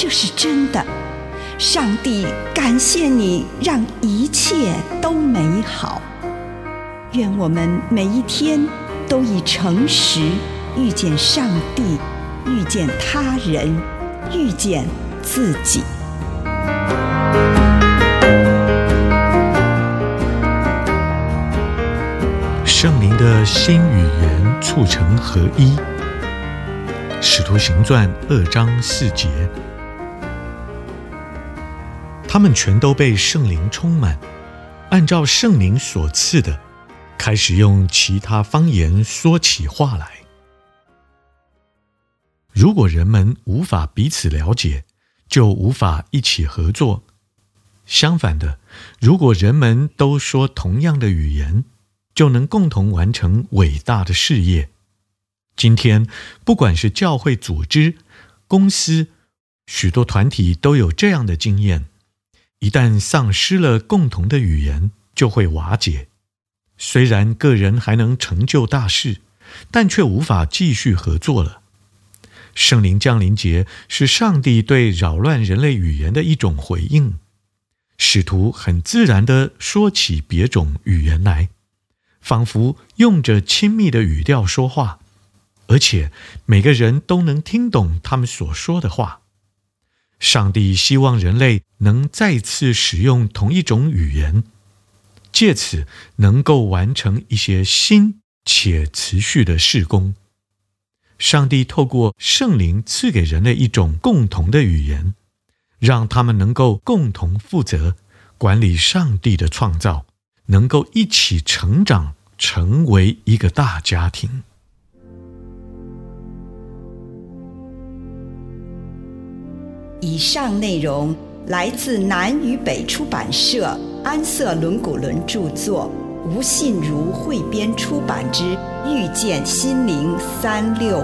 这是真的。上帝感谢你，让一切都美好。愿我们每一天都以诚实遇见上帝，遇见他人，遇见自己。圣灵的心与言促成合一。使徒行传二章四节，他们全都被圣灵充满，按照圣灵所赐的，开始用其他方言说起话来。如果人们无法彼此了解，就无法一起合作。相反的，如果人们都说同样的语言，就能共同完成伟大的事业。今天，不管是教会组织、公司，许多团体都有这样的经验：一旦丧失了共同的语言，就会瓦解。虽然个人还能成就大事，但却无法继续合作了。圣灵降临节是上帝对扰乱人类语言的一种回应。使徒很自然地说起别种语言来。仿佛用着亲密的语调说话，而且每个人都能听懂他们所说的话。上帝希望人类能再次使用同一种语言，借此能够完成一些新且持续的事工。上帝透过圣灵赐给人类一种共同的语言，让他们能够共同负责管理上帝的创造。能够一起成长，成为一个大家庭。以上内容来自南与北出版社安瑟伦古伦著作，吴信如汇编出版之《遇见心灵三六五》。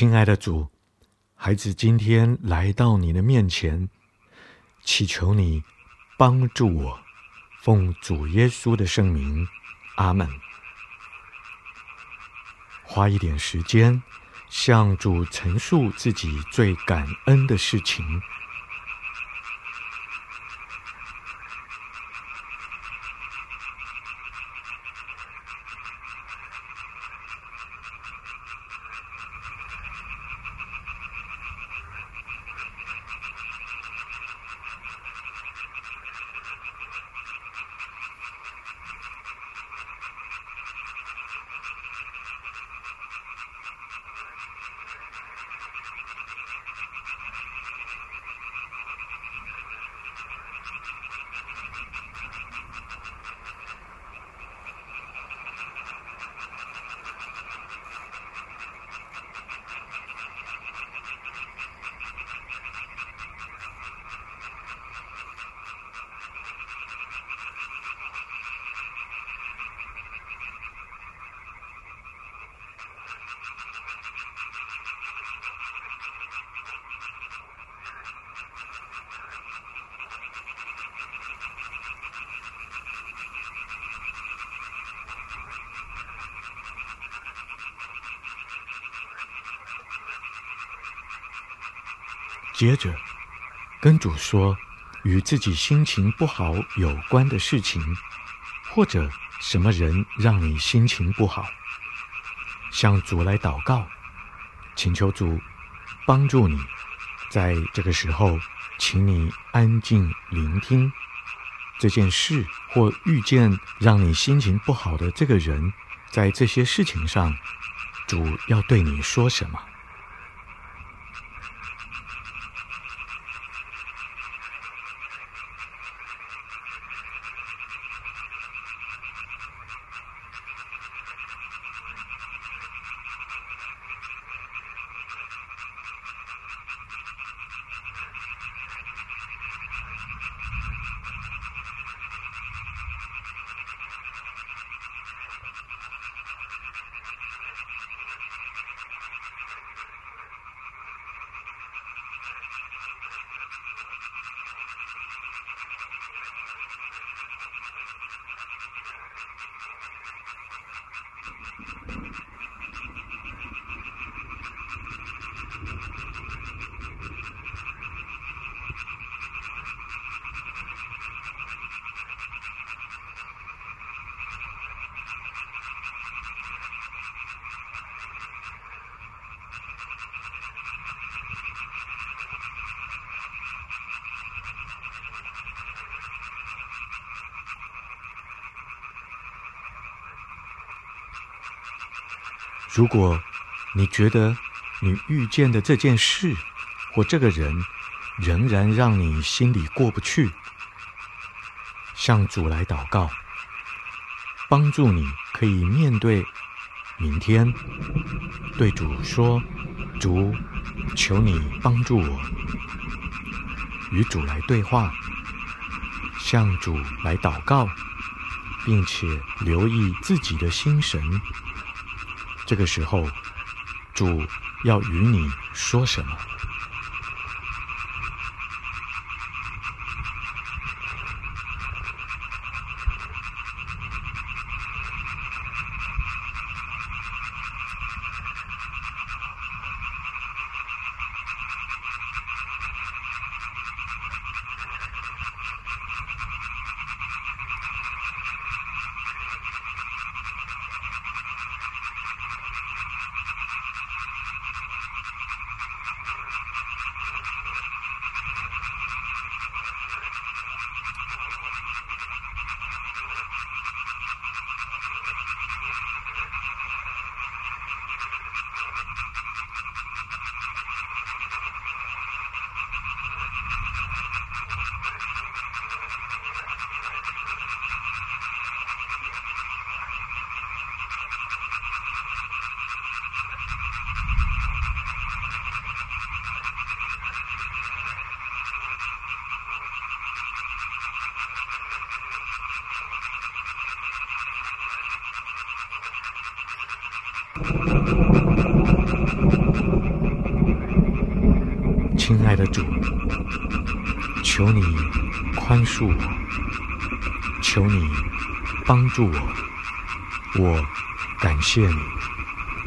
亲爱的主，孩子今天来到你的面前，祈求你帮助我，奉主耶稣的圣名，阿门。花一点时间，向主陈述自己最感恩的事情。接着，跟主说与自己心情不好有关的事情，或者什么人让你心情不好，向主来祷告，请求主帮助你。在这个时候，请你安静聆听这件事，或遇见让你心情不好的这个人，在这些事情上，主要对你说什么。如果你觉得你遇见的这件事或这个人仍然让你心里过不去，向主来祷告，帮助你可以面对明天，对主说：“主，求你帮助我。”与主来对话，向主来祷告，并且留意自己的心神。这个时候，主要与你说什么？亲爱的主，求你宽恕我，求你帮助我，我感谢你。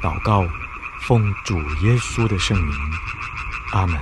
祷告，奉主耶稣的圣名，阿门。